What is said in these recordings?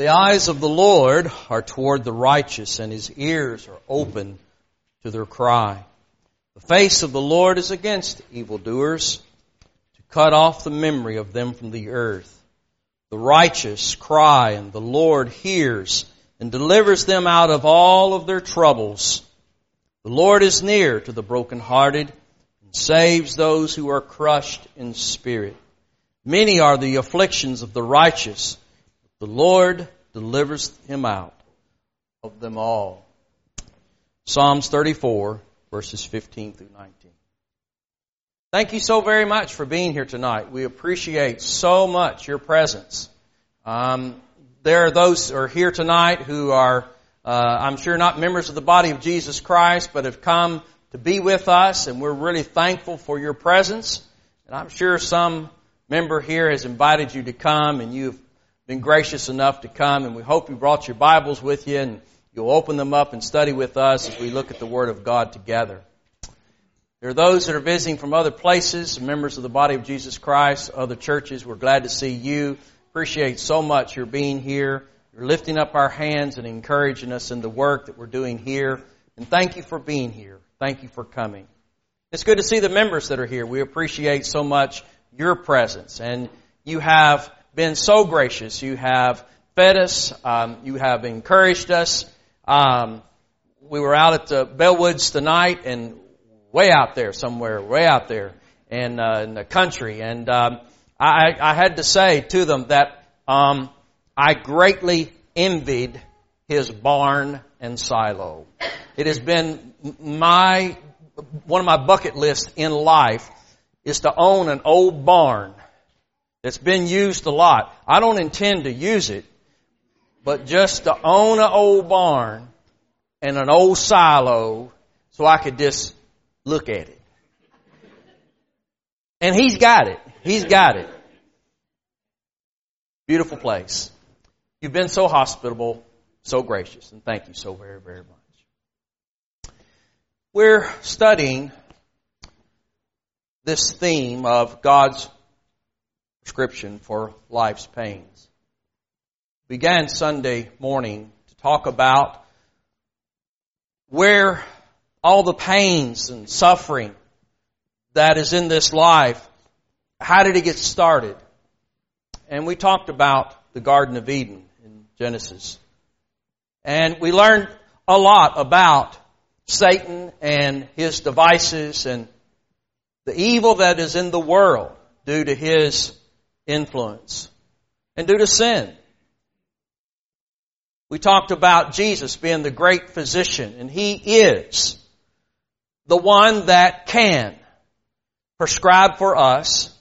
The eyes of the Lord are toward the righteous, and his ears are open to their cry. The face of the Lord is against evildoers, to cut off the memory of them from the earth. The righteous cry, and the Lord hears and delivers them out of all of their troubles. The Lord is near to the brokenhearted and saves those who are crushed in spirit. Many are the afflictions of the righteous. The Lord delivers him out of them all. Psalms 34, verses 15 through 19. Thank you so very much for being here tonight. We appreciate so much your presence. Um, there are those who are here tonight who are, uh, I'm sure, not members of the body of Jesus Christ, but have come to be with us, and we're really thankful for your presence. And I'm sure some member here has invited you to come, and you've been gracious enough to come, and we hope you brought your Bibles with you, and you'll open them up and study with us as we look at the Word of God together. There are those that are visiting from other places, members of the body of Jesus Christ, other churches. We're glad to see you. Appreciate so much your being here. You're lifting up our hands and encouraging us in the work that we're doing here. And thank you for being here. Thank you for coming. It's good to see the members that are here. We appreciate so much your presence. And you have been so gracious. You have fed us. Um, you have encouraged us. Um, we were out at the Bellwoods tonight and way out there somewhere, way out there in, uh, in the country. And um, I, I had to say to them that um, I greatly envied his barn and silo. It has been my one of my bucket lists in life is to own an old barn that's been used a lot. I don't intend to use it, but just to own an old barn and an old silo so I could just look at it. And he's got it. He's got it. Beautiful place. You've been so hospitable, so gracious, and thank you so very, very much. We're studying this theme of God's prescription for life's pains. Began Sunday morning to talk about where all the pains and suffering that is in this life, how did it get started? And we talked about the Garden of Eden in Genesis. And we learned a lot about Satan and his devices and the evil that is in the world due to his influence and due to sin. We talked about Jesus being the great physician, and he is the one that can prescribe for us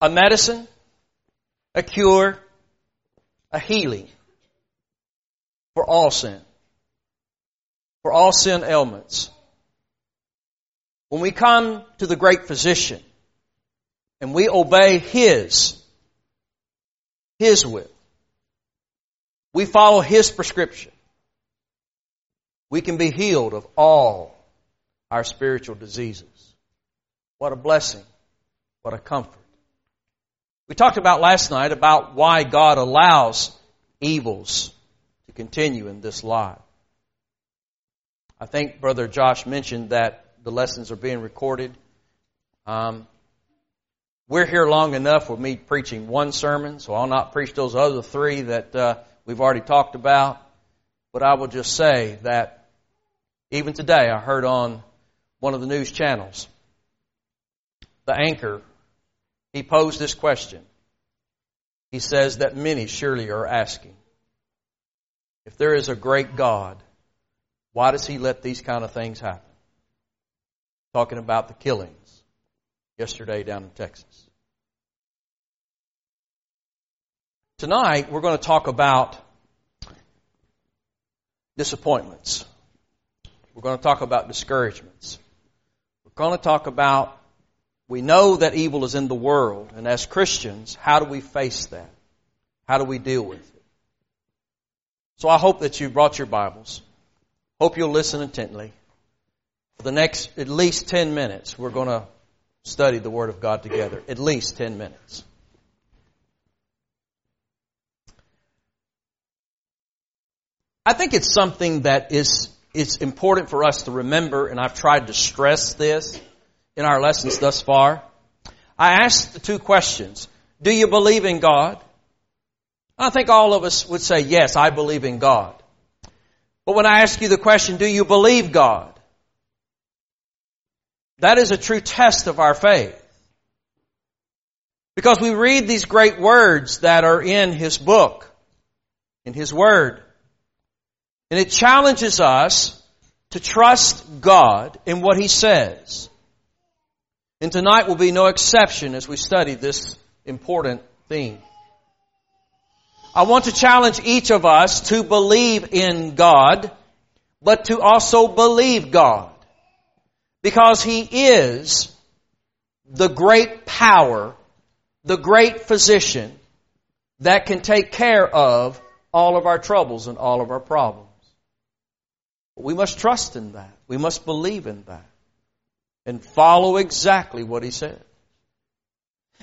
a medicine, a cure, a healing for all sin, for all sin ailments. When we come to the great physician and we obey His, His will, we follow His prescription, we can be healed of all our spiritual diseases. What a blessing. What a comfort. We talked about last night about why God allows evils to continue in this life. I think Brother Josh mentioned that the lessons are being recorded. Um, we're here long enough with me preaching one sermon, so I'll not preach those other three that uh, we've already talked about. But I will just say that even today I heard on one of the news channels the anchor, he posed this question. He says that many surely are asking, if there is a great God, why does he let these kind of things happen? Talking about the killings yesterday down in Texas. Tonight, we're going to talk about disappointments. We're going to talk about discouragements. We're going to talk about we know that evil is in the world, and as Christians, how do we face that? How do we deal with it? So I hope that you brought your Bibles. Hope you'll listen intently. For the next at least 10 minutes, we're going to studied the Word of God together, at least 10 minutes. I think it's something that is it's important for us to remember, and I've tried to stress this in our lessons thus far. I asked the two questions. Do you believe in God? I think all of us would say, yes, I believe in God. But when I ask you the question, do you believe God? That is a true test of our faith. Because we read these great words that are in His book, in His Word. And it challenges us to trust God in what He says. And tonight will be no exception as we study this important theme. I want to challenge each of us to believe in God, but to also believe God. Because He is the great power, the great physician that can take care of all of our troubles and all of our problems. We must trust in that. We must believe in that. And follow exactly what He said.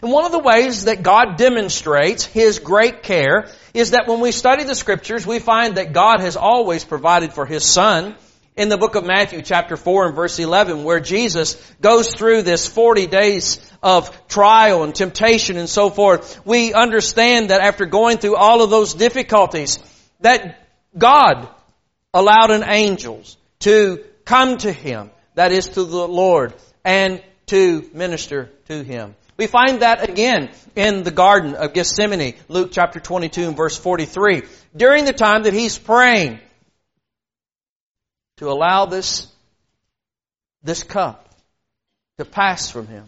And one of the ways that God demonstrates His great care is that when we study the scriptures, we find that God has always provided for His Son. In the book of Matthew chapter 4 and verse 11 where Jesus goes through this 40 days of trial and temptation and so forth, we understand that after going through all of those difficulties, that God allowed an angels to come to Him, that is to the Lord, and to minister to Him. We find that again in the Garden of Gethsemane, Luke chapter 22 and verse 43. During the time that he's praying to allow this, this cup to pass from him.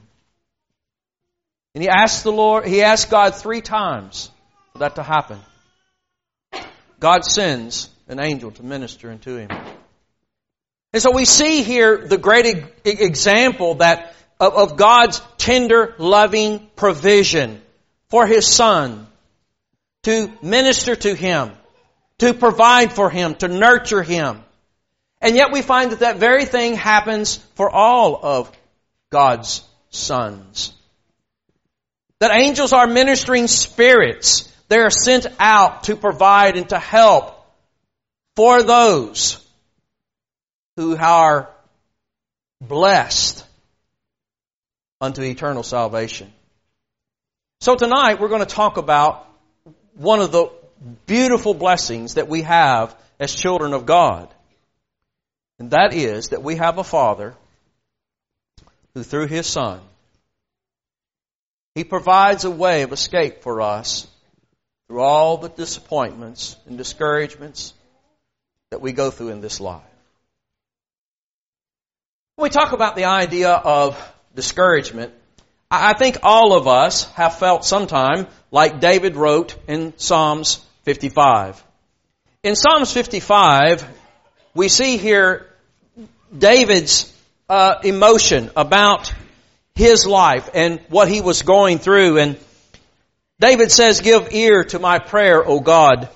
And he asked the Lord, he asked God three times for that to happen. God sends an angel to minister unto him. And so we see here the great example that of, of God's tender, loving provision for His Son to minister to Him, to provide for Him, to nurture Him. And yet we find that that very thing happens for all of God's sons. That angels are ministering spirits. They are sent out to provide and to help for those who are blessed unto eternal salvation. So tonight we're going to talk about one of the beautiful blessings that we have as children of God. And that is that we have a Father who through His Son, He provides a way of escape for us through all the disappointments and discouragements that we go through in this life. When we talk about the idea of discouragement, I think all of us have felt sometime like David wrote in Psalms 55. In Psalms 55, we see here David's uh, emotion about his life and what he was going through. And David says, Give ear to my prayer, O God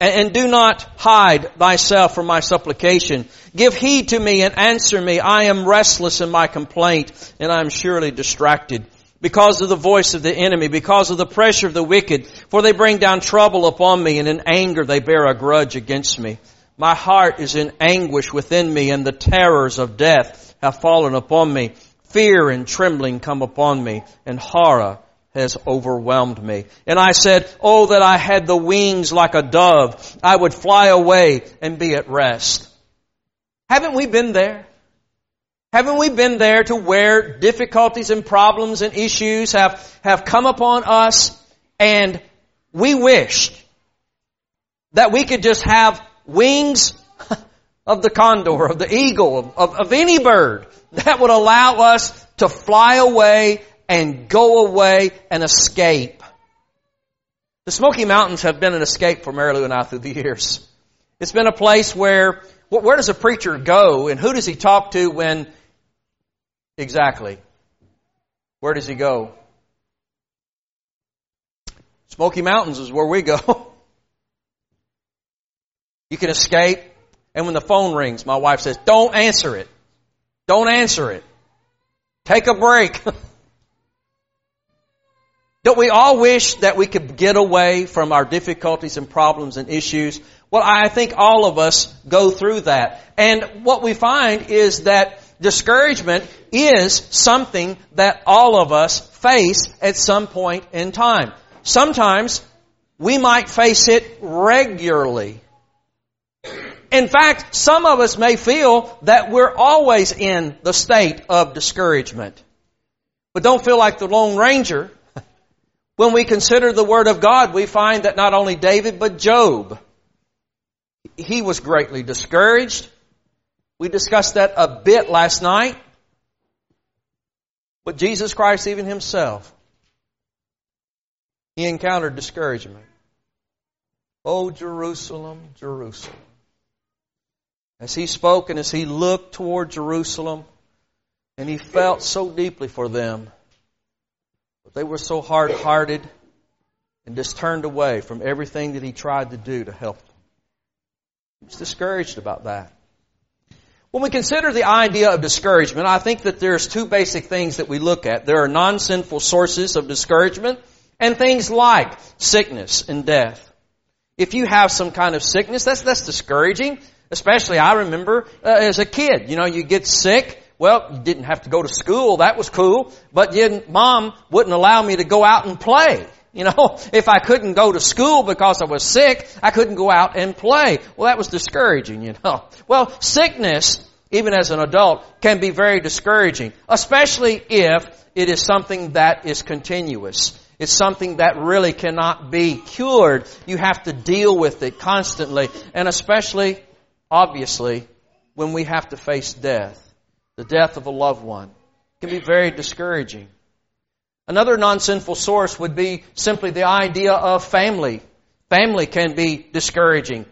and do not hide thyself from my supplication. Give heed to me and answer me. I am restless in my complaint and I am surely distracted because of the voice of the enemy, because of the pressure of the wicked, for they bring down trouble upon me and in anger they bear a grudge against me. My heart is in anguish within me and the terrors of death have fallen upon me. Fear and trembling come upon me and horror has overwhelmed me. And I said, Oh, that I had the wings like a dove. I would fly away and be at rest. Haven't we been there? Haven't we been there to where difficulties and problems and issues have, have come upon us and we wished that we could just have wings of the condor, of the eagle, of, of, of any bird that would allow us to fly away and go away and escape. The Smoky Mountains have been an escape for Mary Lou and I through the years. It's been a place where, where does a preacher go and who does he talk to when, exactly, where does he go? Smoky Mountains is where we go. you can escape, and when the phone rings, my wife says, don't answer it. Don't answer it. Take a break. Don't we all wish that we could get away from our difficulties and problems and issues? Well, I think all of us go through that. And what we find is that discouragement is something that all of us face at some point in time. Sometimes we might face it regularly. In fact, some of us may feel that we're always in the state of discouragement. But don't feel like the Lone Ranger. When we consider the Word of God, we find that not only David, but Job, he was greatly discouraged. We discussed that a bit last night. But Jesus Christ, even himself, he encountered discouragement. Oh, Jerusalem, Jerusalem. As he spoke and as he looked toward Jerusalem, and he felt so deeply for them, but they were so hard hearted and just turned away from everything that he tried to do to help them. He was discouraged about that. When we consider the idea of discouragement, I think that there's two basic things that we look at. There are non-sinful sources of discouragement and things like sickness and death. If you have some kind of sickness, that's, that's discouraging. Especially I remember uh, as a kid, you know, you get sick, well, you didn't have to go to school, that was cool, but you, mom wouldn't allow me to go out and play. You know, if I couldn't go to school because I was sick, I couldn't go out and play. Well, that was discouraging, you know. Well, sickness, even as an adult, can be very discouraging, especially if it is something that is continuous. It's something that really cannot be cured. You have to deal with it constantly, and especially, obviously, when we have to face death. The death of a loved one. Can be very discouraging. Another non-sinful source would be simply the idea of family. Family can be discouraging.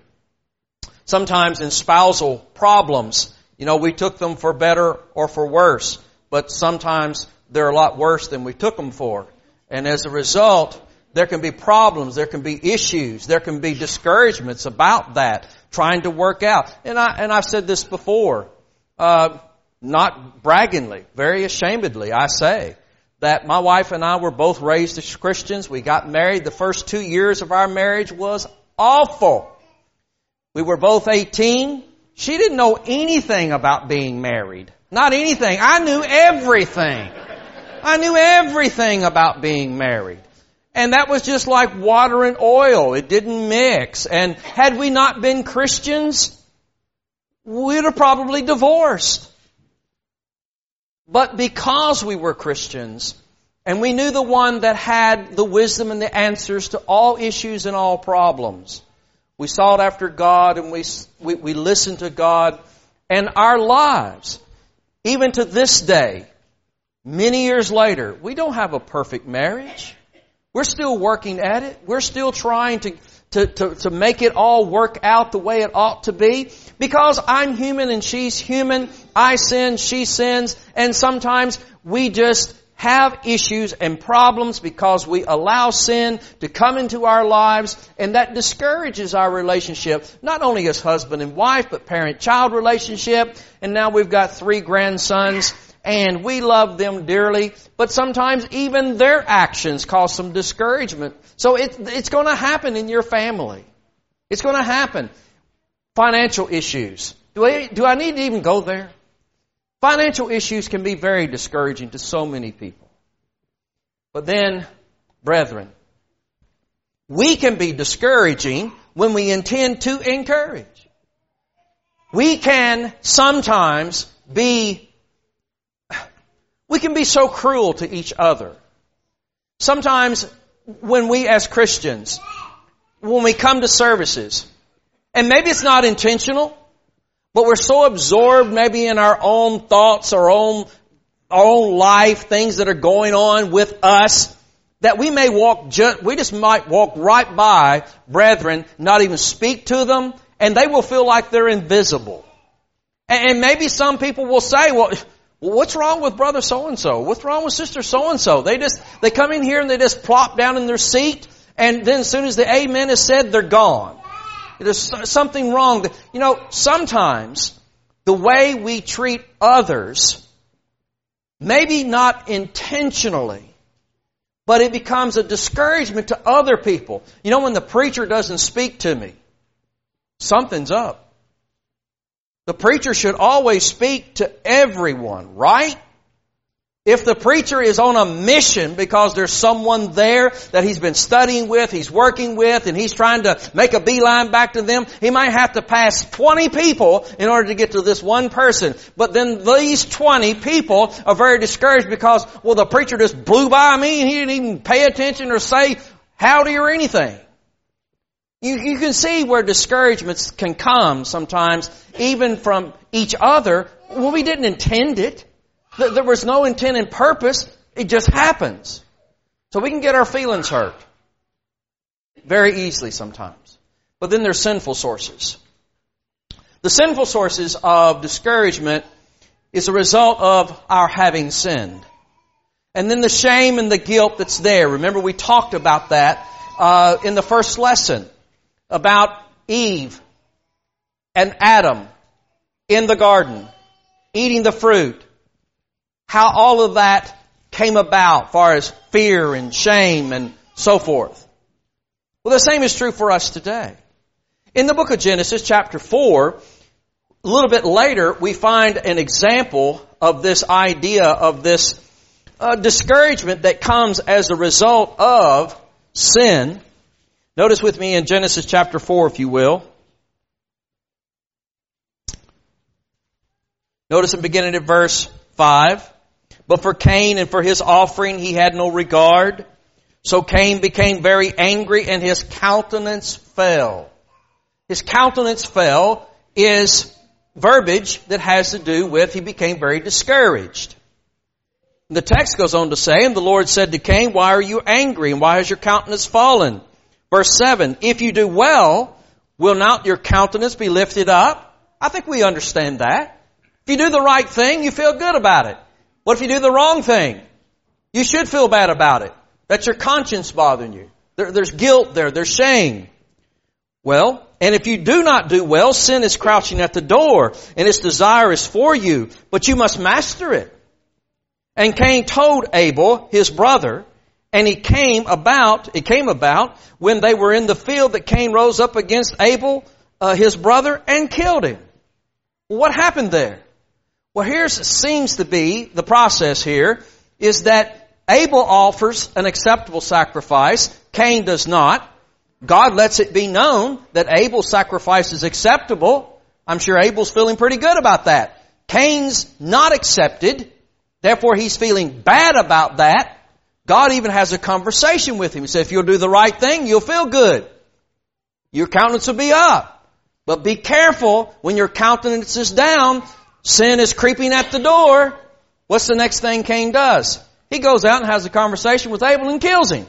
Sometimes in spousal problems, you know, we took them for better or for worse, but sometimes they're a lot worse than we took them for. And as a result, there can be problems, there can be issues, there can be discouragements about that, trying to work out. And I, and I've said this before, uh, not braggingly, very ashamedly, I say, that my wife and I were both raised as Christians. We got married. The first two years of our marriage was awful. We were both 18. She didn't know anything about being married. Not anything. I knew everything. I knew everything about being married. And that was just like water and oil. It didn't mix. And had we not been Christians, we'd have probably divorced. But because we were Christians, and we knew the one that had the wisdom and the answers to all issues and all problems, we sought after God and we, we, we listened to God, and our lives, even to this day, many years later, we don't have a perfect marriage. We're still working at it. We're still trying to, to, to, to make it all work out the way it ought to be. Because I'm human and she's human, I sin, she sins, and sometimes we just have issues and problems because we allow sin to come into our lives and that discourages our relationship, not only as husband and wife, but parent-child relationship. And now we've got three grandsons and we love them dearly, but sometimes even their actions cause some discouragement. So it, it's going to happen in your family. It's going to happen. Financial issues. Do I, do I need to even go there? Financial issues can be very discouraging to so many people. But then, brethren, we can be discouraging when we intend to encourage. We can sometimes be, we can be so cruel to each other. Sometimes when we as Christians, when we come to services, and maybe it's not intentional, but we're so absorbed maybe in our own thoughts, our own, our own life, things that are going on with us, that we may walk just, we just might walk right by brethren, not even speak to them, and they will feel like they're invisible. And maybe some people will say, well, what's wrong with brother so and so? What's wrong with sister so and so? They just, they come in here and they just plop down in their seat, and then as soon as the amen is said, they're gone. There's something wrong. You know, sometimes the way we treat others, maybe not intentionally, but it becomes a discouragement to other people. You know, when the preacher doesn't speak to me, something's up. The preacher should always speak to everyone, right? If the preacher is on a mission because there's someone there that he's been studying with, he's working with, and he's trying to make a beeline back to them, he might have to pass 20 people in order to get to this one person. But then these 20 people are very discouraged because, well, the preacher just blew by me and he didn't even pay attention or say howdy or anything. You, you can see where discouragements can come sometimes, even from each other. Well, we didn't intend it. There was no intent and purpose. It just happens. So we can get our feelings hurt very easily sometimes. But then there's sinful sources. The sinful sources of discouragement is a result of our having sinned. And then the shame and the guilt that's there. Remember we talked about that uh, in the first lesson about Eve and Adam in the garden eating the fruit how all of that came about, far as fear and shame and so forth. Well, the same is true for us today. In the book of Genesis, chapter 4, a little bit later, we find an example of this idea of this uh, discouragement that comes as a result of sin. Notice with me in Genesis chapter 4, if you will. Notice in beginning at verse 5. But for Cain and for his offering he had no regard. So Cain became very angry and his countenance fell. His countenance fell is verbiage that has to do with he became very discouraged. The text goes on to say, and the Lord said to Cain, why are you angry and why has your countenance fallen? Verse 7, if you do well, will not your countenance be lifted up? I think we understand that. If you do the right thing, you feel good about it. What if you do the wrong thing? You should feel bad about it. That's your conscience bothering you. There, there's guilt there. There's shame. Well, and if you do not do well, sin is crouching at the door and its desire is for you, but you must master it. And Cain told Abel, his brother, and he came about, it came about when they were in the field that Cain rose up against Abel, uh, his brother, and killed him. What happened there? Well, here seems to be the process here is that Abel offers an acceptable sacrifice. Cain does not. God lets it be known that Abel's sacrifice is acceptable. I'm sure Abel's feeling pretty good about that. Cain's not accepted. Therefore, he's feeling bad about that. God even has a conversation with him. He says, if you'll do the right thing, you'll feel good. Your countenance will be up. But be careful when your countenance is down Sin is creeping at the door. What's the next thing Cain does? He goes out and has a conversation with Abel and kills him.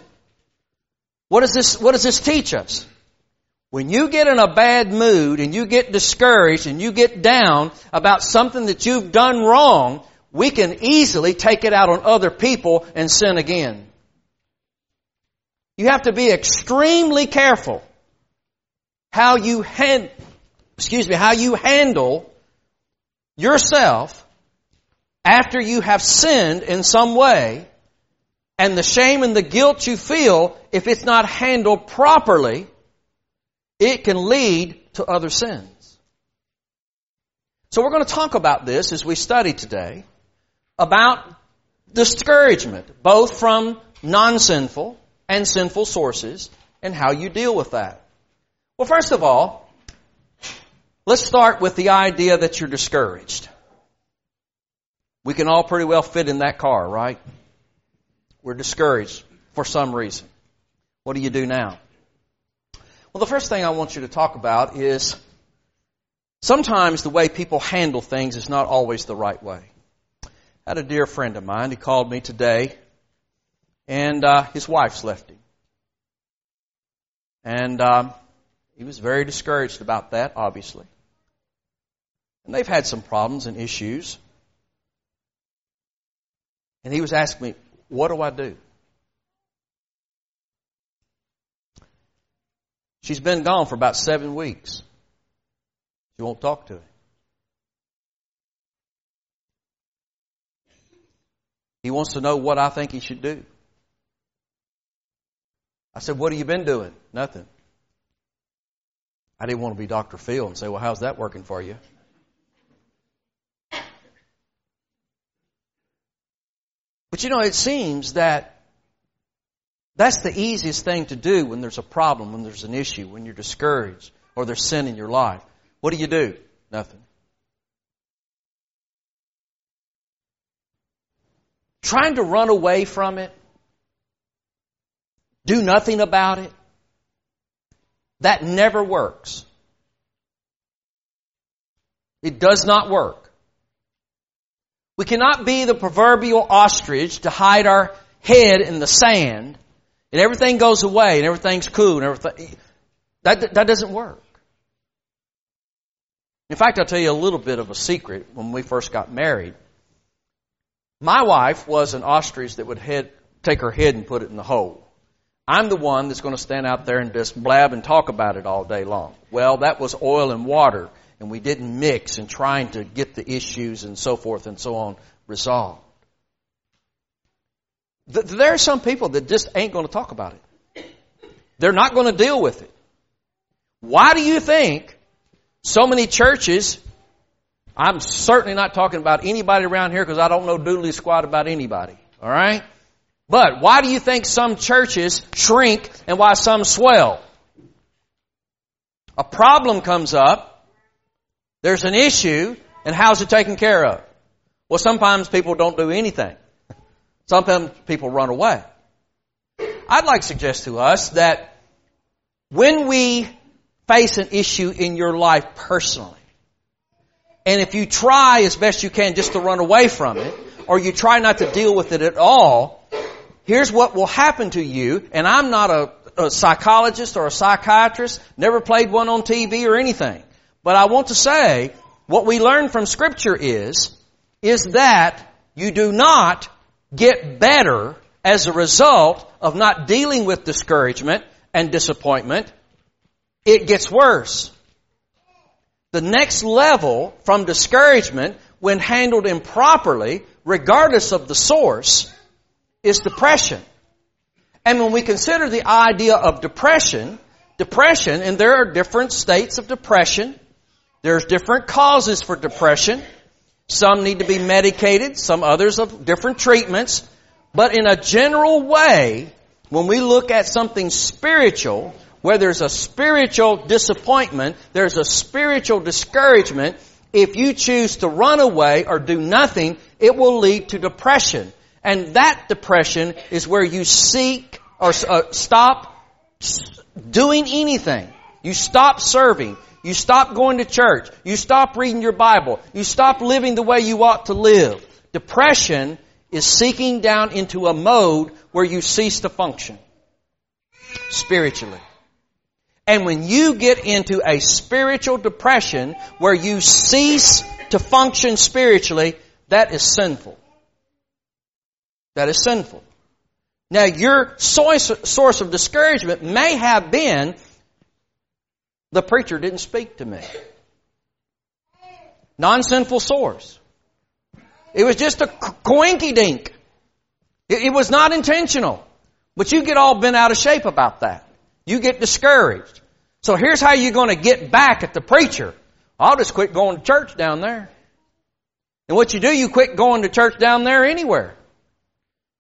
What does this, what does this teach us? When you get in a bad mood and you get discouraged and you get down about something that you've done wrong, we can easily take it out on other people and sin again. You have to be extremely careful how you hand, excuse me, how you handle yourself after you have sinned in some way and the shame and the guilt you feel, if it's not handled properly, it can lead to other sins. So we're going to talk about this as we study today about discouragement, both from non-sinful and sinful sources and how you deal with that. Well, first of all, Let's start with the idea that you're discouraged. We can all pretty well fit in that car, right? We're discouraged for some reason. What do you do now? Well, the first thing I want you to talk about is sometimes the way people handle things is not always the right way. Had a dear friend of mine. He called me today, and uh, his wife's left him. And um, he was very discouraged about that, obviously. And they've had some problems and issues. And he was asking me, what do I do? She's been gone for about seven weeks. She won't talk to him. He wants to know what I think he should do. I said, What have you been doing? Nothing. I didn't want to be Dr. Phil and say, Well, how's that working for you? But you know, it seems that that's the easiest thing to do when there's a problem, when there's an issue, when you're discouraged, or there's sin in your life. What do you do? Nothing. Trying to run away from it, do nothing about it, that never works. It does not work. We cannot be the proverbial ostrich to hide our head in the sand and everything goes away and everything's cool and everything. That, that doesn't work. In fact, I'll tell you a little bit of a secret when we first got married. My wife was an ostrich that would head, take her head and put it in the hole. I'm the one that's going to stand out there and just blab and talk about it all day long. Well, that was oil and water, and we didn't mix in trying to get the issues and so forth and so on resolved. There are some people that just ain't going to talk about it. They're not going to deal with it. Why do you think so many churches, I'm certainly not talking about anybody around here because I don't know doodly squat about anybody, alright? But why do you think some churches shrink and why some swell? A problem comes up, there's an issue, and how's it taken care of? Well, sometimes people don't do anything. Sometimes people run away. I'd like to suggest to us that when we face an issue in your life personally, and if you try as best you can just to run away from it, or you try not to deal with it at all, here's what will happen to you, and I'm not a, a psychologist or a psychiatrist, never played one on TV or anything. But I want to say, what we learn from scripture is, is that you do not get better as a result of not dealing with discouragement and disappointment. It gets worse. The next level from discouragement, when handled improperly, regardless of the source, is depression. And when we consider the idea of depression, depression, and there are different states of depression, there's different causes for depression. Some need to be medicated, some others of different treatments. But in a general way, when we look at something spiritual, where there's a spiritual disappointment, there's a spiritual discouragement, if you choose to run away or do nothing, it will lead to depression. And that depression is where you seek or uh, stop doing anything. You stop serving. You stop going to church. You stop reading your Bible. You stop living the way you ought to live. Depression is seeking down into a mode where you cease to function spiritually. And when you get into a spiritual depression where you cease to function spiritually, that is sinful. That is sinful. Now your source, of discouragement may have been the preacher didn't speak to me. Non-sinful source. It was just a coinky dink. It was not intentional. But you get all bent out of shape about that. You get discouraged. So here's how you're going to get back at the preacher. I'll just quit going to church down there. And what you do, you quit going to church down there anywhere.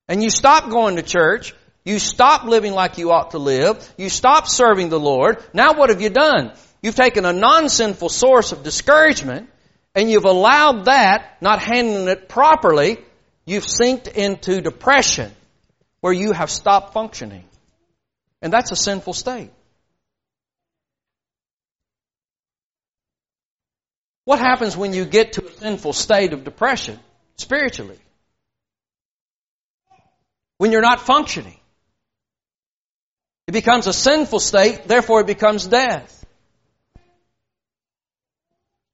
And you stop going to church. You stop living like you ought to live. You stop serving the Lord. Now what have you done? You've taken a non-sinful source of discouragement and you've allowed that, not handling it properly, you've sinked into depression where you have stopped functioning. And that's a sinful state. What happens when you get to a sinful state of depression spiritually? when you're not functioning. It becomes a sinful state, therefore it becomes death.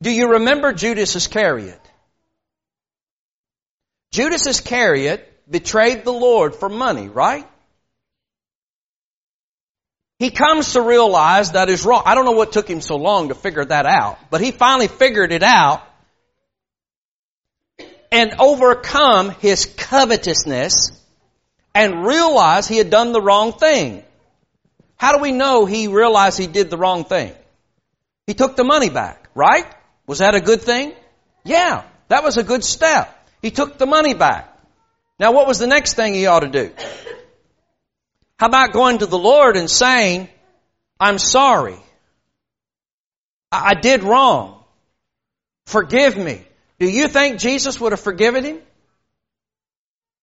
Do you remember Judas Iscariot? Judas Iscariot betrayed the Lord for money, right? He comes to realize that is wrong. I don't know what took him so long to figure that out, but he finally figured it out and overcome his covetousness and realized he had done the wrong thing. How do we know he realized he did the wrong thing? He took the money back, right? Was that a good thing? Yeah, that was a good step. He took the money back. Now what was the next thing he ought to do? How about going to the Lord and saying, I'm sorry. I, did wrong. Forgive me. Do you think Jesus would have forgiven him?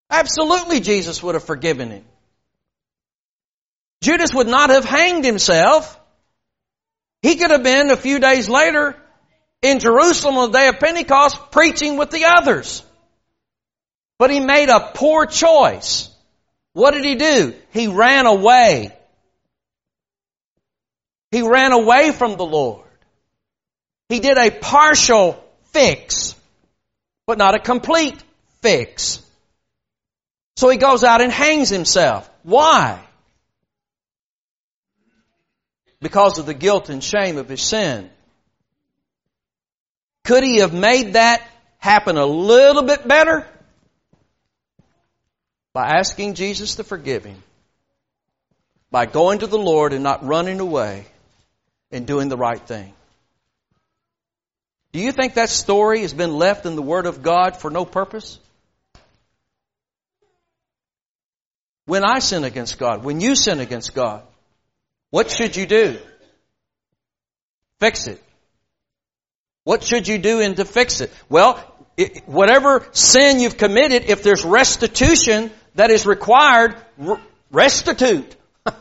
Absolutely Jesus would have forgiven him. Judas would not have hanged himself. He could have been a few days later in Jerusalem on the day of Pentecost preaching with the others. But he made a poor choice. What did he do? He ran away. He ran away from the Lord. He did a partial fix, but not a complete fix. So he goes out and hangs himself. Why? Because of the guilt and shame of his sin. Could he have made that happen a little bit better? By asking Jesus to forgive him. By going to the Lord and not running away and doing the right thing. Do you think that story has been left in the Word of God for no purpose? When I sin against God, when you sin against God, what should you do? Fix it. What should you do in to fix it? Well, it, whatever sin you've committed, if there's restitution that is required, restitute.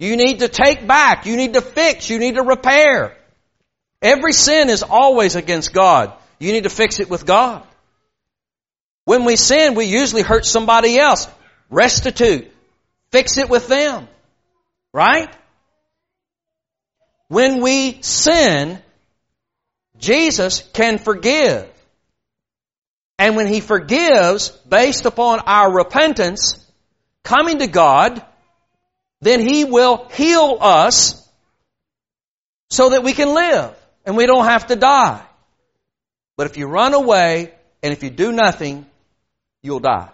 you need to take back. You need to fix. You need to repair. Every sin is always against God. You need to fix it with God. When we sin, we usually hurt somebody else. Restitute. Fix it with them. Right? When we sin, Jesus can forgive. And when He forgives based upon our repentance, coming to God, then He will heal us so that we can live and we don't have to die. But if you run away and if you do nothing, you'll die.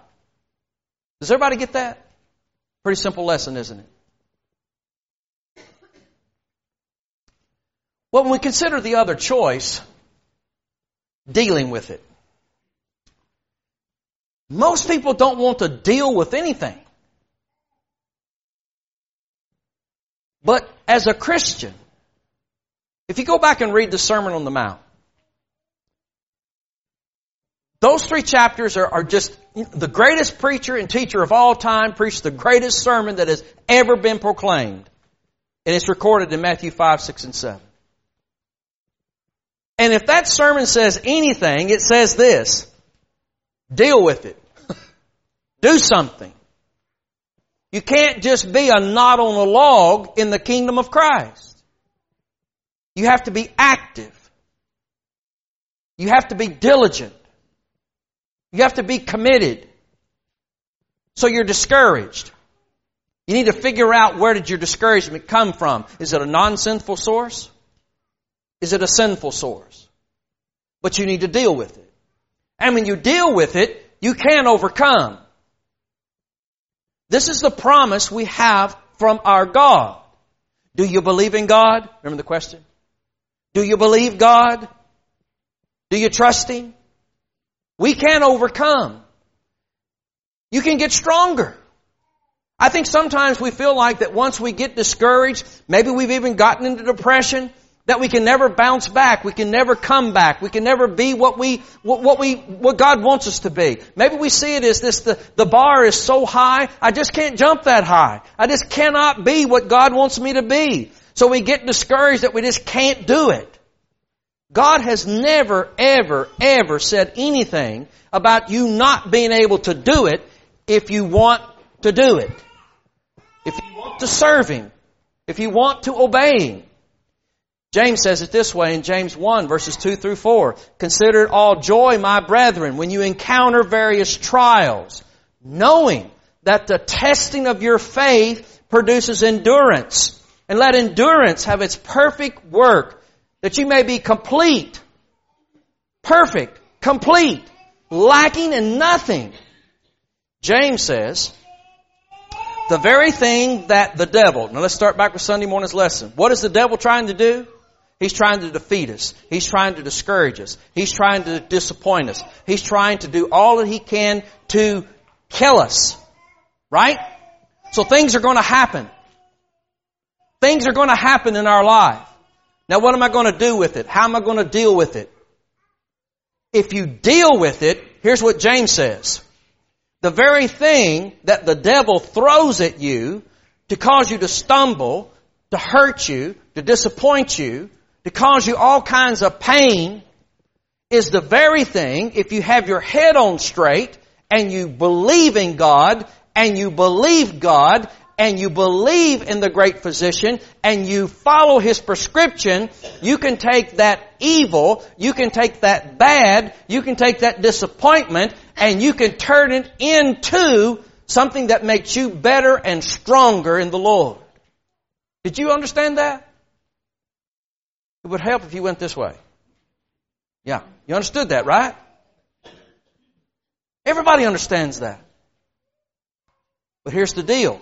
Does everybody get that? Pretty simple lesson, isn't it? Well, when we consider the other choice, dealing with it. Most people don't want to deal with anything. But as a Christian, if you go back and read the Sermon on the Mount, those three chapters are, are, just the greatest preacher and teacher of all time preached the greatest sermon that has ever been proclaimed. And it's recorded in Matthew 5, 6, and 7. And if that sermon says anything, it says this. Deal with it. Do something. You can't just be a knot on a log in the kingdom of Christ. You have to be active. You have to be diligent. You have to be committed. So you're discouraged. You need to figure out where did your discouragement come from. Is it a non-sinful source? Is it a sinful source? But you need to deal with it. And when you deal with it, you can overcome. This is the promise we have from our God. Do you believe in God? Remember the question? Do you believe God? Do you trust Him? We can overcome. You can get stronger. I think sometimes we feel like that once we get discouraged, maybe we've even gotten into depression, that we can never bounce back. We can never come back. We can never be what we, what, we, what God wants us to be. Maybe we see it as this, the, the bar is so high, I just can't jump that high. I just cannot be what God wants me to be. So we get discouraged that we just can't do it. God has never, ever, ever said anything about you not being able to do it if you want to do it. If you want to serve Him. If you want to obey Him. James says it this way in James 1 verses 2 through 4. Consider it all joy, my brethren, when you encounter various trials, knowing that the testing of your faith produces endurance. And let endurance have its perfect work, that you may be complete, perfect, complete, lacking in nothing. James says, The very thing that the devil, now let's start back with Sunday morning's lesson. What is the devil trying to do? He's trying to defeat us. He's trying to discourage us. He's trying to disappoint us. He's trying to do all that he can to kill us. Right? So things are going to happen. Things are going to happen in our life. Now what am I going to do with it? How am I going to deal with it? If you deal with it, here's what James says. The very thing that the devil throws at you to cause you to stumble, to hurt you, to disappoint you, to cause you all kinds of pain is the very thing, if you have your head on straight and you believe in God and you believe God and you believe in the great physician and you follow his prescription, you can take that evil, you can take that bad, you can take that disappointment and you can turn it into something that makes you better and stronger in the Lord. Did you understand that? It would help if you went this way. Yeah. You understood that, right? Everybody understands that. But here's the deal.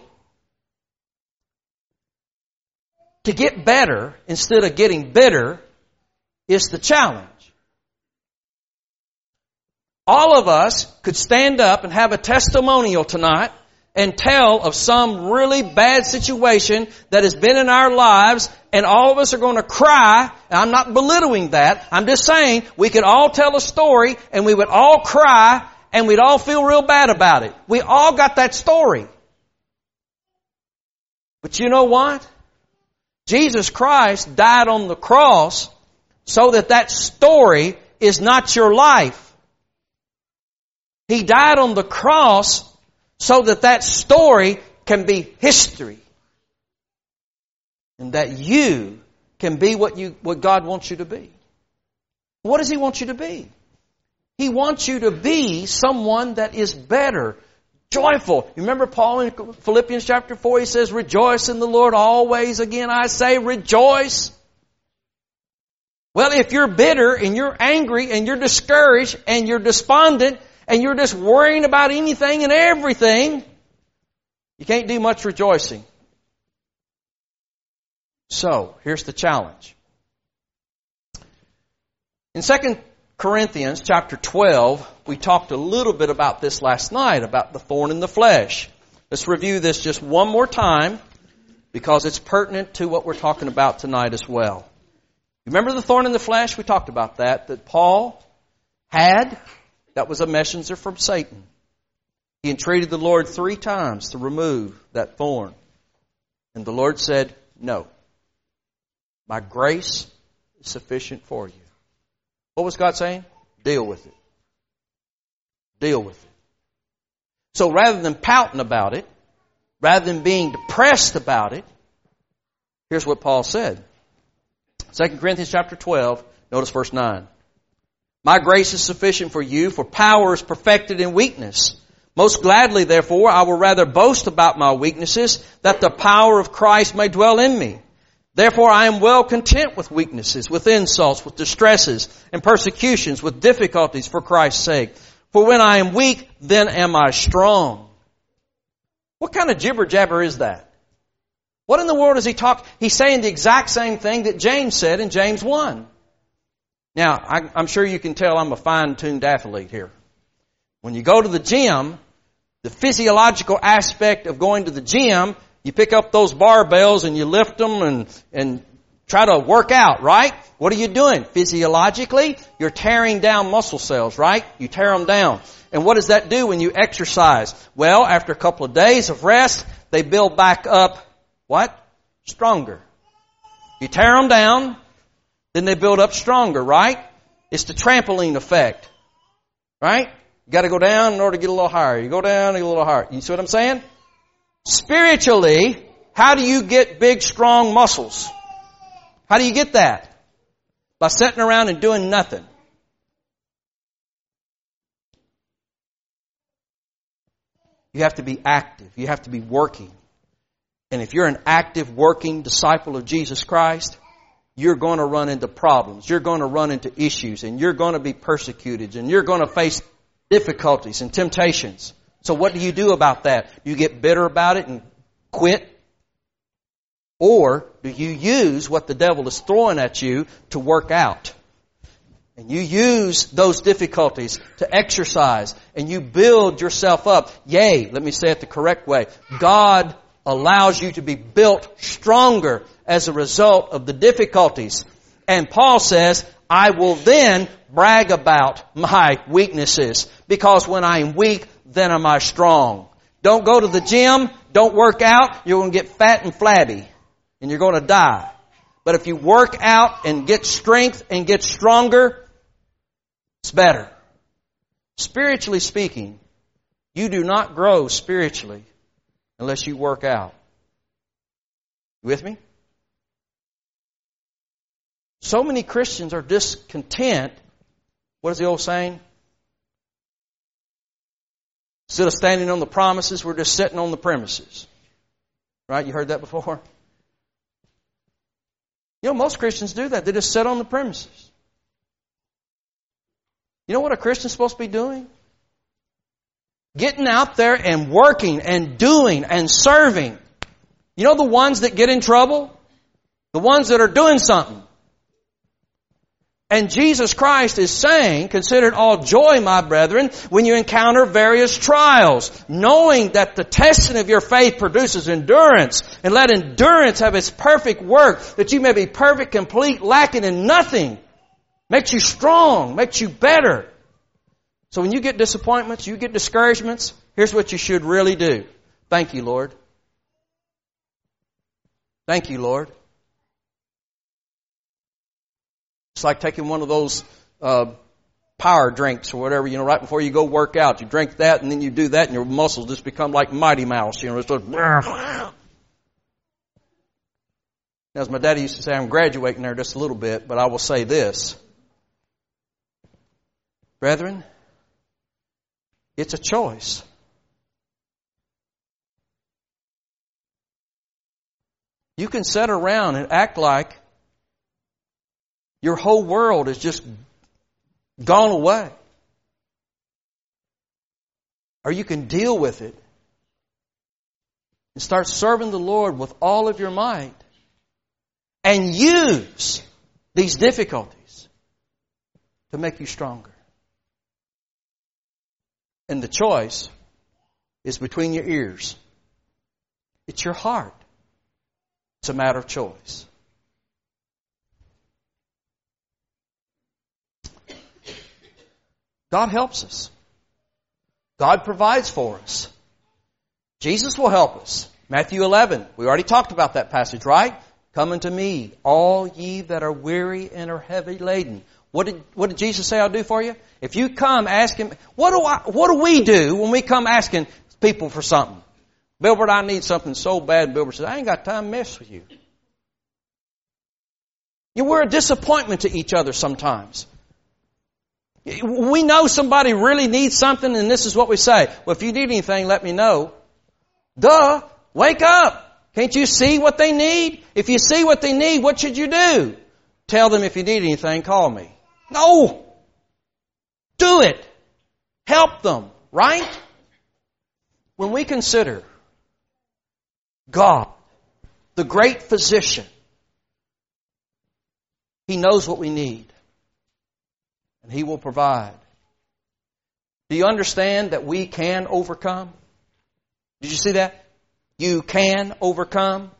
To get better instead of getting bitter is the challenge. All of us could stand up and have a testimonial tonight and tell of some really bad situation that has been in our lives and all of us are going to cry. I'm not belittling that. I'm just saying we could all tell a story and we would all cry and we'd all feel real bad about it. We all got that story. But you know what? Jesus Christ died on the cross so that that story is not your life. He died on the cross so that that story can be history. And that you can be what you, what God wants you to be. What does He want you to be? He wants you to be someone that is better, joyful. You remember Paul in Philippians chapter 4, he says, rejoice in the Lord always. Again, I say rejoice. Well, if you're bitter and you're angry and you're discouraged and you're despondent and you're just worrying about anything and everything, you can't do much rejoicing. So, here's the challenge. In 2 Corinthians chapter 12, we talked a little bit about this last night, about the thorn in the flesh. Let's review this just one more time because it's pertinent to what we're talking about tonight as well. Remember the thorn in the flesh? We talked about that, that Paul had that was a messenger from Satan. He entreated the Lord three times to remove that thorn. And the Lord said, No. My grace is sufficient for you. What was God saying? Deal with it. Deal with it. So rather than pouting about it, rather than being depressed about it, here's what Paul said. 2 Corinthians chapter 12, notice verse 9. My grace is sufficient for you, for power is perfected in weakness. Most gladly, therefore, I will rather boast about my weaknesses, that the power of Christ may dwell in me. Therefore, I am well content with weaknesses, with insults, with distresses, and persecutions, with difficulties for Christ's sake. For when I am weak, then am I strong. What kind of jibber jabber is that? What in the world is he talking? He's saying the exact same thing that James said in James 1. Now, I, am sure you can tell I'm a fine-tuned athlete here. When you go to the gym, the physiological aspect of going to the gym, you pick up those barbells and you lift them and, and try to work out, right? What are you doing? Physiologically, you're tearing down muscle cells, right? You tear them down. And what does that do when you exercise? Well, after a couple of days of rest, they build back up, what? Stronger. You tear them down, then they build up stronger, right? It's the trampoline effect. Right? You gotta go down in order to get a little higher. You go down, you get a little higher. You see what I'm saying? Spiritually, how do you get big, strong muscles? How do you get that? By sitting around and doing nothing. You have to be active. You have to be working. And if you're an active, working disciple of Jesus Christ, you're going to run into problems. You're going to run into issues and you're going to be persecuted and you're going to face difficulties and temptations. So what do you do about that? You get bitter about it and quit? Or do you use what the devil is throwing at you to work out? And you use those difficulties to exercise and you build yourself up. Yay, let me say it the correct way. God allows you to be built stronger as a result of the difficulties. And Paul says, I will then brag about my weaknesses because when I am weak, then am I strong. Don't go to the gym, don't work out, you're going to get fat and flabby and you're going to die. But if you work out and get strength and get stronger, it's better. Spiritually speaking, you do not grow spiritually unless you work out. You with me? So many Christians are discontent. What is the old saying? Instead of standing on the promises, we're just sitting on the premises. Right? You heard that before? You know, most Christians do that. They just sit on the premises. You know what a Christian's supposed to be doing? Getting out there and working and doing and serving. You know the ones that get in trouble? The ones that are doing something. And Jesus Christ is saying, consider it all joy, my brethren, when you encounter various trials, knowing that the testing of your faith produces endurance, and let endurance have its perfect work, that you may be perfect, complete, lacking in nothing. Makes you strong, makes you better. So when you get disappointments, you get discouragements, here's what you should really do. Thank you, Lord. Thank you, Lord. It's like taking one of those uh, power drinks or whatever, you know, right before you go work out. You drink that and then you do that and your muscles just become like Mighty Mouse, you know, it's as my daddy used to say, I'm graduating there just a little bit, but I will say this. Brethren, it's a choice. You can sit around and act like your whole world has just gone away. Or you can deal with it and start serving the Lord with all of your might and use these difficulties to make you stronger. And the choice is between your ears. It's your heart. It's a matter of choice. God helps us. God provides for us. Jesus will help us. Matthew 11. We already talked about that passage, right? Come unto me, all ye that are weary and are heavy laden. What did, what did Jesus say I'll do for you? If you come asking, what do I, what do we do when we come asking people for something? Bilbert, I need something so bad. Bilbert says, I ain't got time to mess with you. You, we're a disappointment to each other sometimes. We know somebody really needs something and this is what we say. Well, if you need anything, let me know. Duh! Wake up! Can't you see what they need? If you see what they need, what should you do? Tell them if you need anything, call me. No! Do it! Help them, right? When we consider God, the great physician, He knows what we need and He will provide. Do you understand that we can overcome? Did you see that? You can overcome.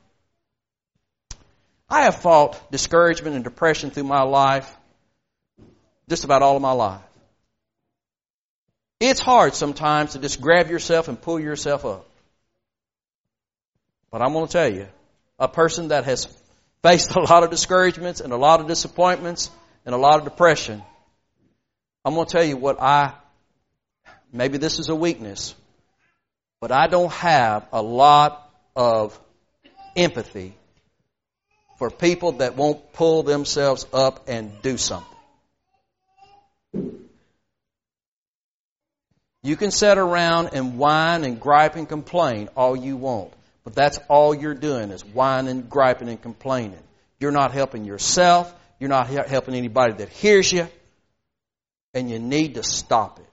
I have fought discouragement and depression through my life, just about all of my life. It's hard sometimes to just grab yourself and pull yourself up. But I'm going to tell you, a person that has faced a lot of discouragements and a lot of disappointments and a lot of depression I'm going to tell you what I, maybe this is a weakness, but I don't have a lot of empathy for people that won't pull themselves up and do something. You can sit around and whine and gripe and complain all you want, but that's all you're doing is whining, griping, and complaining. You're not helping yourself. You're not helping anybody that hears you and you need to stop it.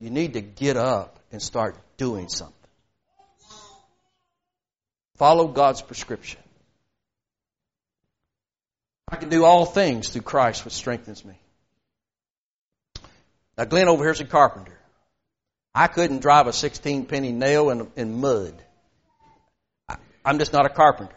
You need to get up and start doing something. Follow God's prescription. I can do all things through Christ which strengthens me. Now Glenn over here's a carpenter. I couldn't drive a 16 penny nail in, in mud. I, I'm just not a carpenter.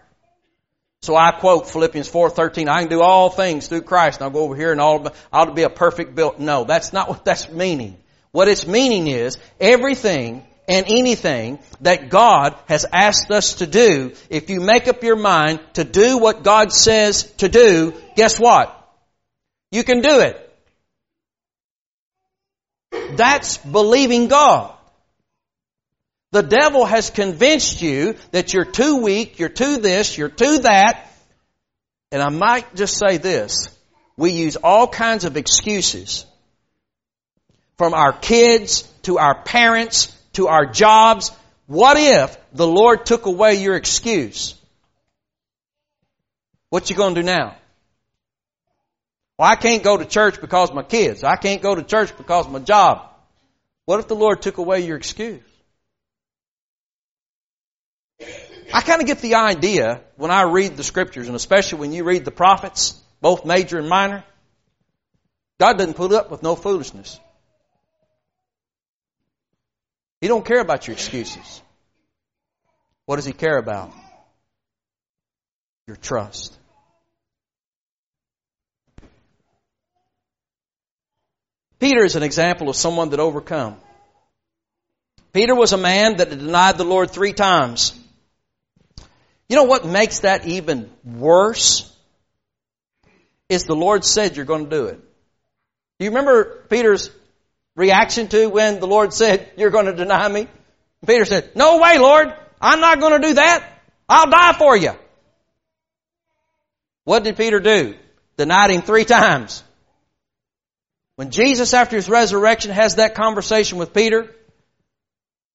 So I quote Philippians 4:13. I can do all things through Christ. And I'll go over here and all I'll be a perfect built. No, that's not what that's meaning. What its meaning is everything and anything that God has asked us to do. If you make up your mind to do what God says to do, guess what? You can do it. That's believing God. The devil has convinced you that you're too weak, you're too this, you're too that. And I might just say this. We use all kinds of excuses. From our kids to our parents to our jobs. What if the Lord took away your excuse? What you gonna do now? Well, I can't go to church because my kids. I can't go to church because my job. What if the Lord took away your excuse? I kind of get the idea when I read the scriptures, and especially when you read the prophets, both major and minor, God doesn't put up with no foolishness. He don't care about your excuses. What does he care about? Your trust. Peter is an example of someone that overcome. Peter was a man that denied the Lord three times. You know what makes that even worse? Is the Lord said you're going to do it. Do you remember Peter's reaction to when the Lord said, you're going to deny me? Peter said, no way, Lord. I'm not going to do that. I'll die for you. What did Peter do? Denied him three times. When Jesus, after his resurrection, has that conversation with Peter,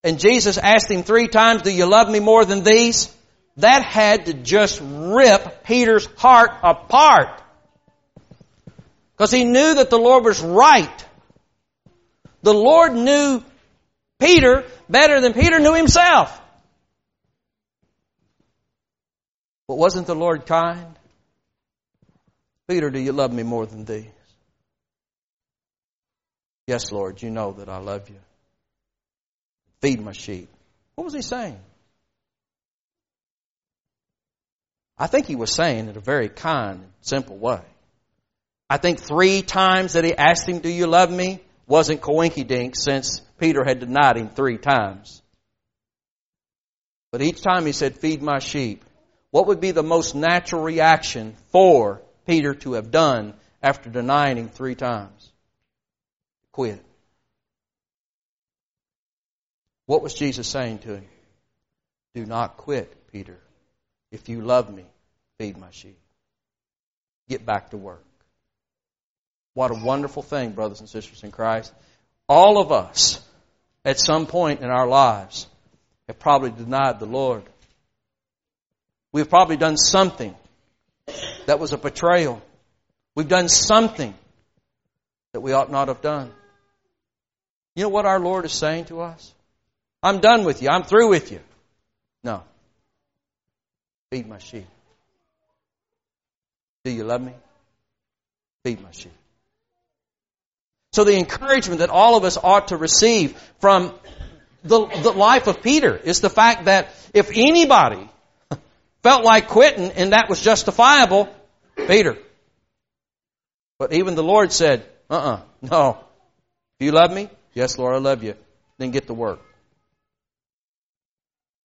and Jesus asked him three times, do you love me more than these? that had to just rip Peter's heart apart. Because he knew that the Lord was right. The Lord knew Peter better than Peter knew himself. But wasn't the Lord kind? Peter, do you love me more than these? Yes, Lord, you know that I love you. Feed my sheep. What was he saying? I think he was saying in a very kind, simple way. I think three times that he asked him, do you love me? Wasn't coinky dink since Peter had denied him three times. But each time he said, feed my sheep. What would be the most natural reaction for Peter to have done after denying him three times? Quit. What was Jesus saying to him? Do not quit, Peter. If you love me, feed my sheep. Get back to work. What a wonderful thing, brothers and sisters in Christ. All of us, at some point in our lives, have probably denied the Lord. We've probably done something that was a betrayal. We've done something that we ought not have done. You know what our Lord is saying to us? I'm done with you. I'm through with you. No. Feed my sheep. Do you love me? Feed my sheep. So the encouragement that all of us ought to receive from the, the life of Peter is the fact that if anybody felt like quitting and that was justifiable, Peter. But even the Lord said, uh-uh, no. Do you love me? Yes, Lord, I love you. Then get to work.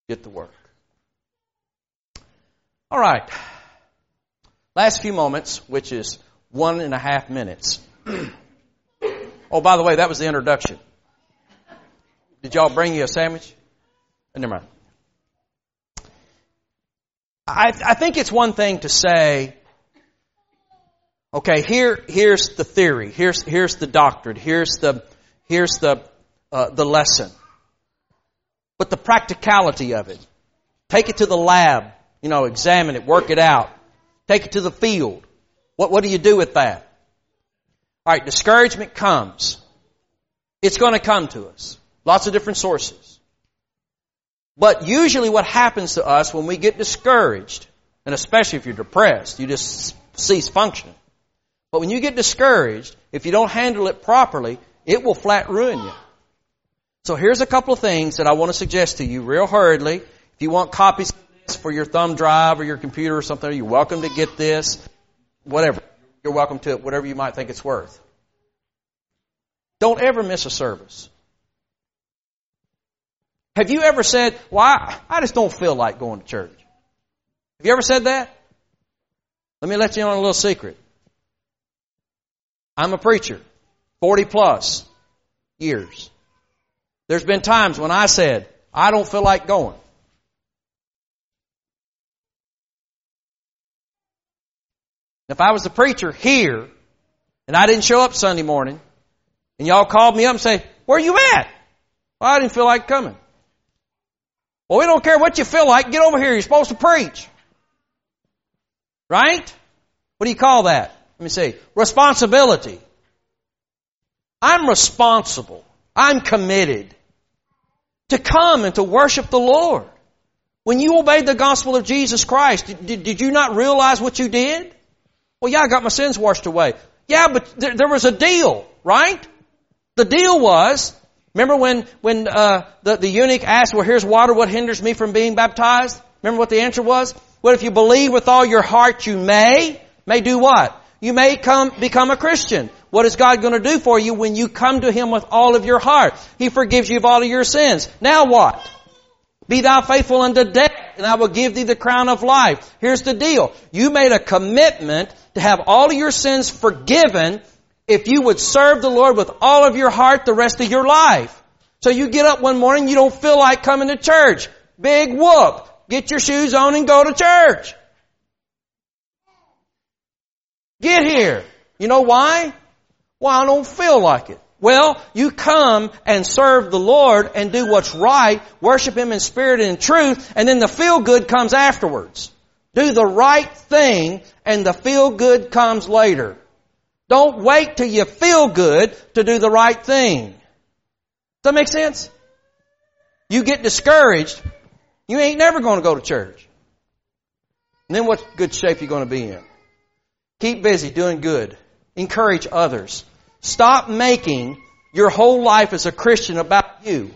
Get to work. All right. Last few moments, which is one and a half minutes. oh, by the way, that was the introduction. Did y'all bring you a sandwich? Oh, never mind. I, I think it's one thing to say, okay, here, here's the theory, here's, here's the doctrine, here's the, here's the, uh, the lesson. But the practicality of it, take it to the lab, you know, examine it, work it out. Take it to the field. What, what do you do with that? Alright, discouragement comes. It's going to come to us. Lots of different sources. But usually what happens to us when we get discouraged, and especially if you're depressed, you just cease functioning. But when you get discouraged, if you don't handle it properly, it will flat ruin you. So here's a couple of things that I want to suggest to you real hurriedly. If you want copies for your thumb drive or your computer or something, you're welcome to get this. Whatever. You're welcome to it, whatever you might think it's worth. Don't ever miss a service. Have you ever said, well, I, I just don't feel like going to church? Have you ever said that? Let me let you in on a little secret. I'm a preacher, 40 plus years. There's been times when I said, I don't feel like going. If I was the preacher here and I didn't show up Sunday morning and y'all called me up and say, where are you at? Well, I didn't feel like coming. Well, we don't care what you feel like. Get over here. You're supposed to preach. Right? What do you call that? Let me see. Responsibility. I'm responsible. I'm committed to come and to worship the Lord. When you obeyed the gospel of Jesus Christ, did, did you not realize what you did? Well, yeah, I got my sins washed away. Yeah, but there, there was a deal, right? The deal was, remember when, when, uh, the, the eunuch asked, well, here's water, what hinders me from being baptized? Remember what the answer was? Well, if you believe with all your heart, you may, may do what? You may come, become a Christian. What is God going to do for you when you come to Him with all of your heart? He forgives you of all of your sins. Now what? Be thou faithful unto death, and I will give thee the crown of life. Here's the deal. You made a commitment to have all of your sins forgiven if you would serve the Lord with all of your heart the rest of your life. So you get up one morning, you don't feel like coming to church. Big whoop. Get your shoes on and go to church. Get here. You know why? Well, I don't feel like it. Well, you come and serve the Lord and do what's right, worship Him in spirit and in truth, and then the feel good comes afterwards. Do the right thing and the feel good comes later. Don't wait till you feel good to do the right thing. Does that make sense? You get discouraged, you ain't never going to go to church. And then what good shape you going to be in? Keep busy doing good. Encourage others. Stop making your whole life as a Christian about you.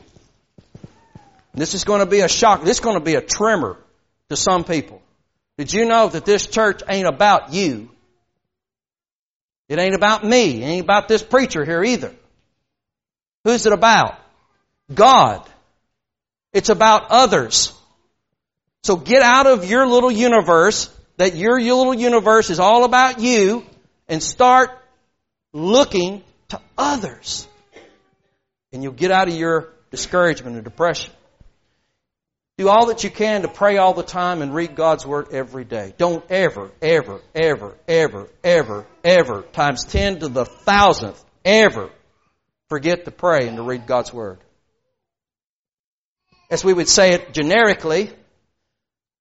This is going to be a shock. This is going to be a tremor to some people. Did you know that this church ain't about you? It ain't about me. It ain't about this preacher here either. Who's it about? God. It's about others. So get out of your little universe, that your, little universe is all about you, and start looking to others. And you'll get out of your discouragement and depression. Do all that you can to pray all the time and read God's Word every day. Don't ever, ever, ever, ever, ever, ever, times 10 to the thousandth, ever forget to pray and to read God's Word. As we would say it generically,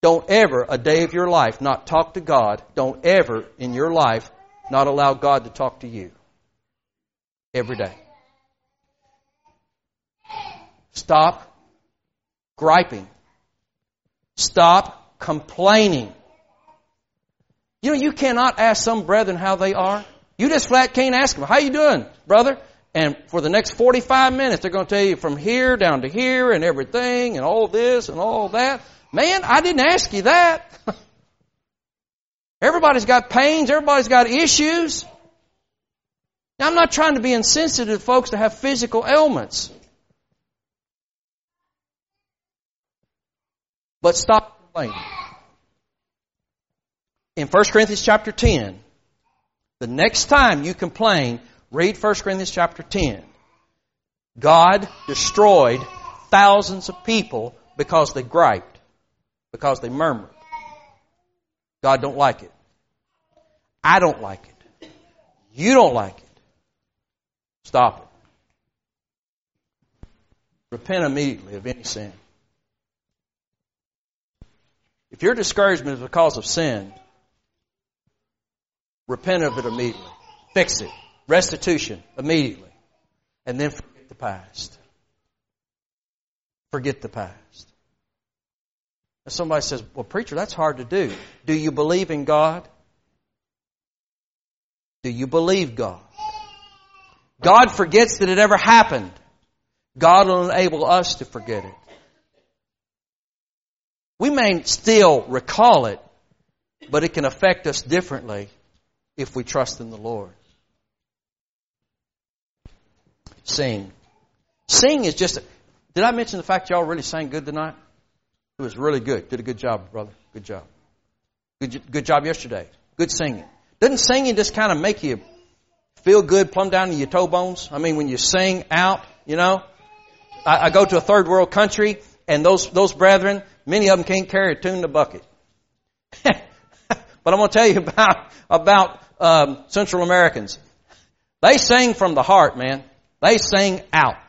don't ever, a day of your life, not talk to God. Don't ever, in your life, not allow God to talk to you. Every day. Stop griping Stop complaining. You know, you cannot ask some brethren how they are. You just flat can't ask them, how you doing, brother? And for the next 45 minutes, they're going to tell you from here down to here and everything and all this and all that. Man, I didn't ask you that. Everybody's got pains. Everybody's got issues. Now, I'm not trying to be insensitive to folks that have physical ailments. But stop complaining. In 1 Corinthians chapter 10, the next time you complain, read 1 Corinthians chapter 10. God destroyed thousands of people because they griped, because they murmured. God don't like it. I don't like it. You don't like it. Stop it. Repent immediately of any sin. If your discouragement is because of sin, repent of it immediately. Fix it. Restitution immediately. And then forget the past. Forget the past. And somebody says, Well, preacher, that's hard to do. Do you believe in God? Do you believe God? God forgets that it ever happened. God will enable us to forget it. We may still recall it, but it can affect us differently if we trust in the Lord. Sing. Sing is just. A, did I mention the fact y'all really sang good tonight? It was really good. Did a good job, brother. Good job. Good, good job yesterday. Good singing. Doesn't singing just kind of make you feel good plumb down to your toe bones? I mean, when you sing out, you know? I, I go to a third world country and those, those brethren, many of them can't carry a tune in a bucket. but I'm going to tell you about, about um, Central Americans. They sing from the heart, man. They sing out.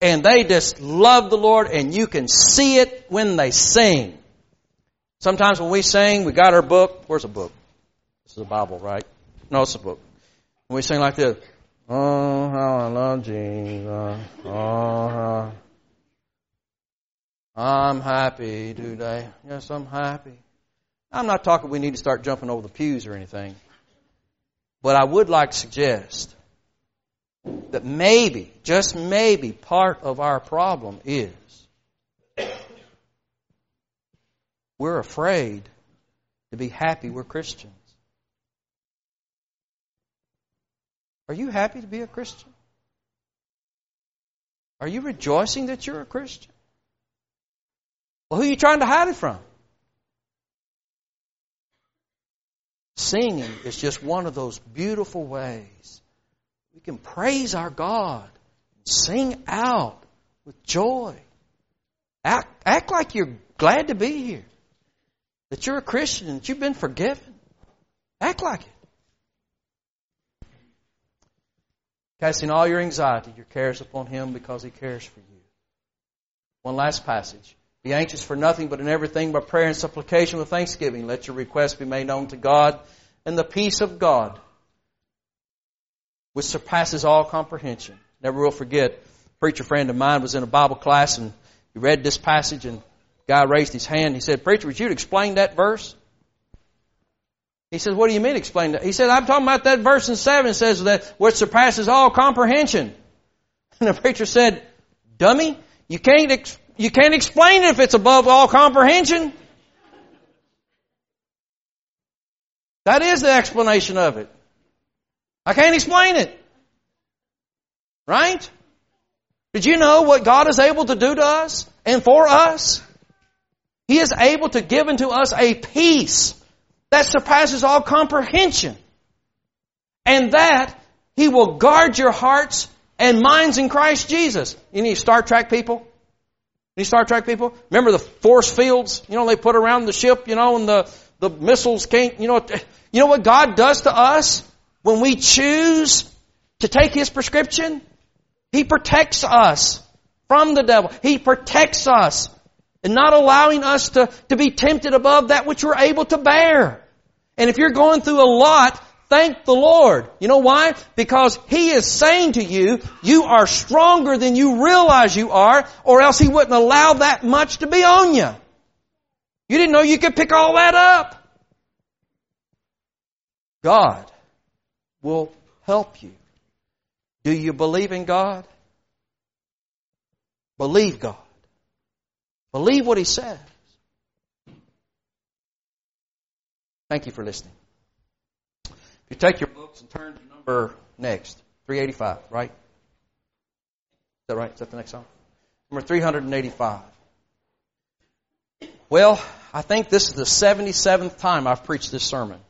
And they just love the Lord and you can see it when they sing. Sometimes when we sing, we got our book. Where's a book? This is a Bible, right? No, it's a book. When we sing like this, Oh, how I love Jesus. Oh, I'm happy today. Yes, I'm happy. I'm not talking we need to start jumping over the pews or anything. But I would like to suggest that maybe, just maybe, part of our problem is we're afraid to be happy we're Christians. Are you happy to be a Christian? Are you rejoicing that you're a Christian? Well, who are you trying to hide it from? Singing is just one of those beautiful ways we can praise our God, sing out with joy. Act, act like you're glad to be here, that you're a Christian, that you've been forgiven. Act like it. Casting all your anxiety, your cares upon Him because He cares for you. One last passage. Be anxious for nothing, but in everything by prayer and supplication with thanksgiving. Let your requests be made known to God, and the peace of God, which surpasses all comprehension. Never will forget, a preacher friend of mine was in a Bible class and he read this passage and guy raised his hand. He said, Preacher, would you explain that verse? He says, What do you mean explain that? He said, I'm talking about that verse in 7 says that which surpasses all comprehension. And the preacher said, Dummy, you can't, ex- you can't explain it if it's above all comprehension. That is the explanation of it. I can't explain it. Right? Did you know what God is able to do to us and for us? He is able to give unto us a peace that surpasses all comprehension. And that He will guard your hearts and minds in Christ Jesus. Any Star Trek people? Any Star Trek people? Remember the force fields, you know, they put around the ship, you know, and the, the missiles can't, you know, you know what God does to us when we choose to take His prescription? He protects us from the devil. He protects us and not allowing us to, to be tempted above that which we're able to bear. And if you're going through a lot, thank the Lord. You know why? Because He is saying to you, you are stronger than you realize you are, or else He wouldn't allow that much to be on you. You didn't know you could pick all that up. God will help you. Do you believe in God? Believe God. Believe what He says. Thank you for listening. If you take your books and turn to number next, 385, right? Is that right? Is that the next song? Number 385. Well, I think this is the 77th time I've preached this sermon.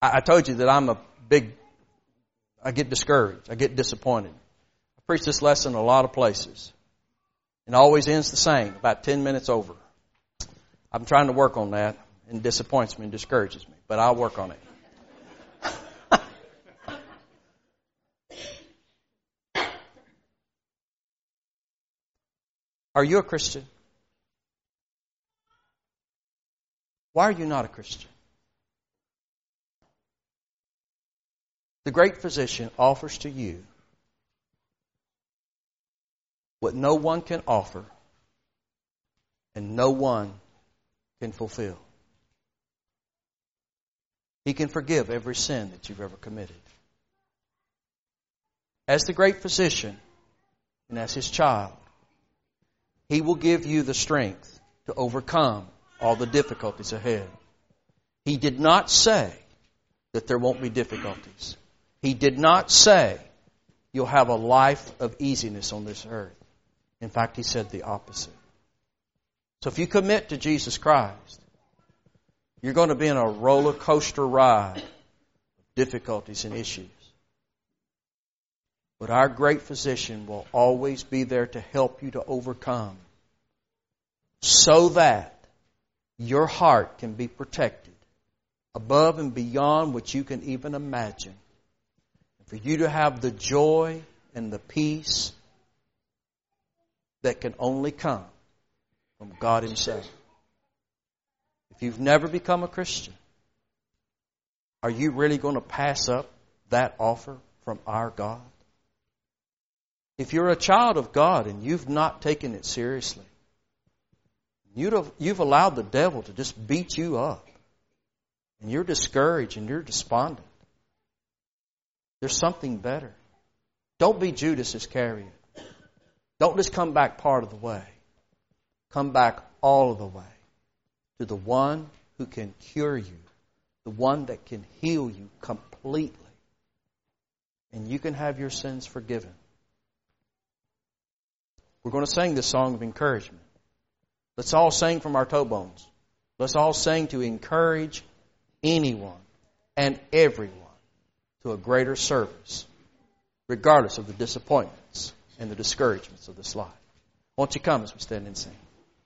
I, I told you that I'm a big, I get discouraged. I get disappointed. I preach this lesson a lot of places. It always ends the same, about 10 minutes over. I'm trying to work on that and disappoints me and discourages me, but I'll work on it. Are you a Christian? Why are you not a Christian? The great physician offers to you what no one can offer and no one can fulfill. He can forgive every sin that you've ever committed. As the great physician and as his child, he will give you the strength to overcome all the difficulties ahead. He did not say that there won't be difficulties. He did not say you'll have a life of easiness on this earth. In fact, he said the opposite. So if you commit to Jesus Christ, you're going to be in a roller coaster ride of difficulties and issues. But our great physician will always be there to help you to overcome so that your heart can be protected above and beyond what you can even imagine. For you to have the joy and the peace that can only come from God Himself. If you've never become a Christian, are you really going to pass up that offer from our God? If you're a child of God and you've not taken it seriously, you've allowed the devil to just beat you up, and you're discouraged and you're despondent. There's something better. Don't be Judas Iscariot. Don't just come back part of the way. Come back all of the way to the one who can cure you, the one that can heal you completely. And you can have your sins forgiven. We're going to sing this song of encouragement. Let's all sing from our toe bones. Let's all sing to encourage anyone and everyone to a greater service, regardless of the disappointments and the discouragements of this life. Won't you come as we stand and sing?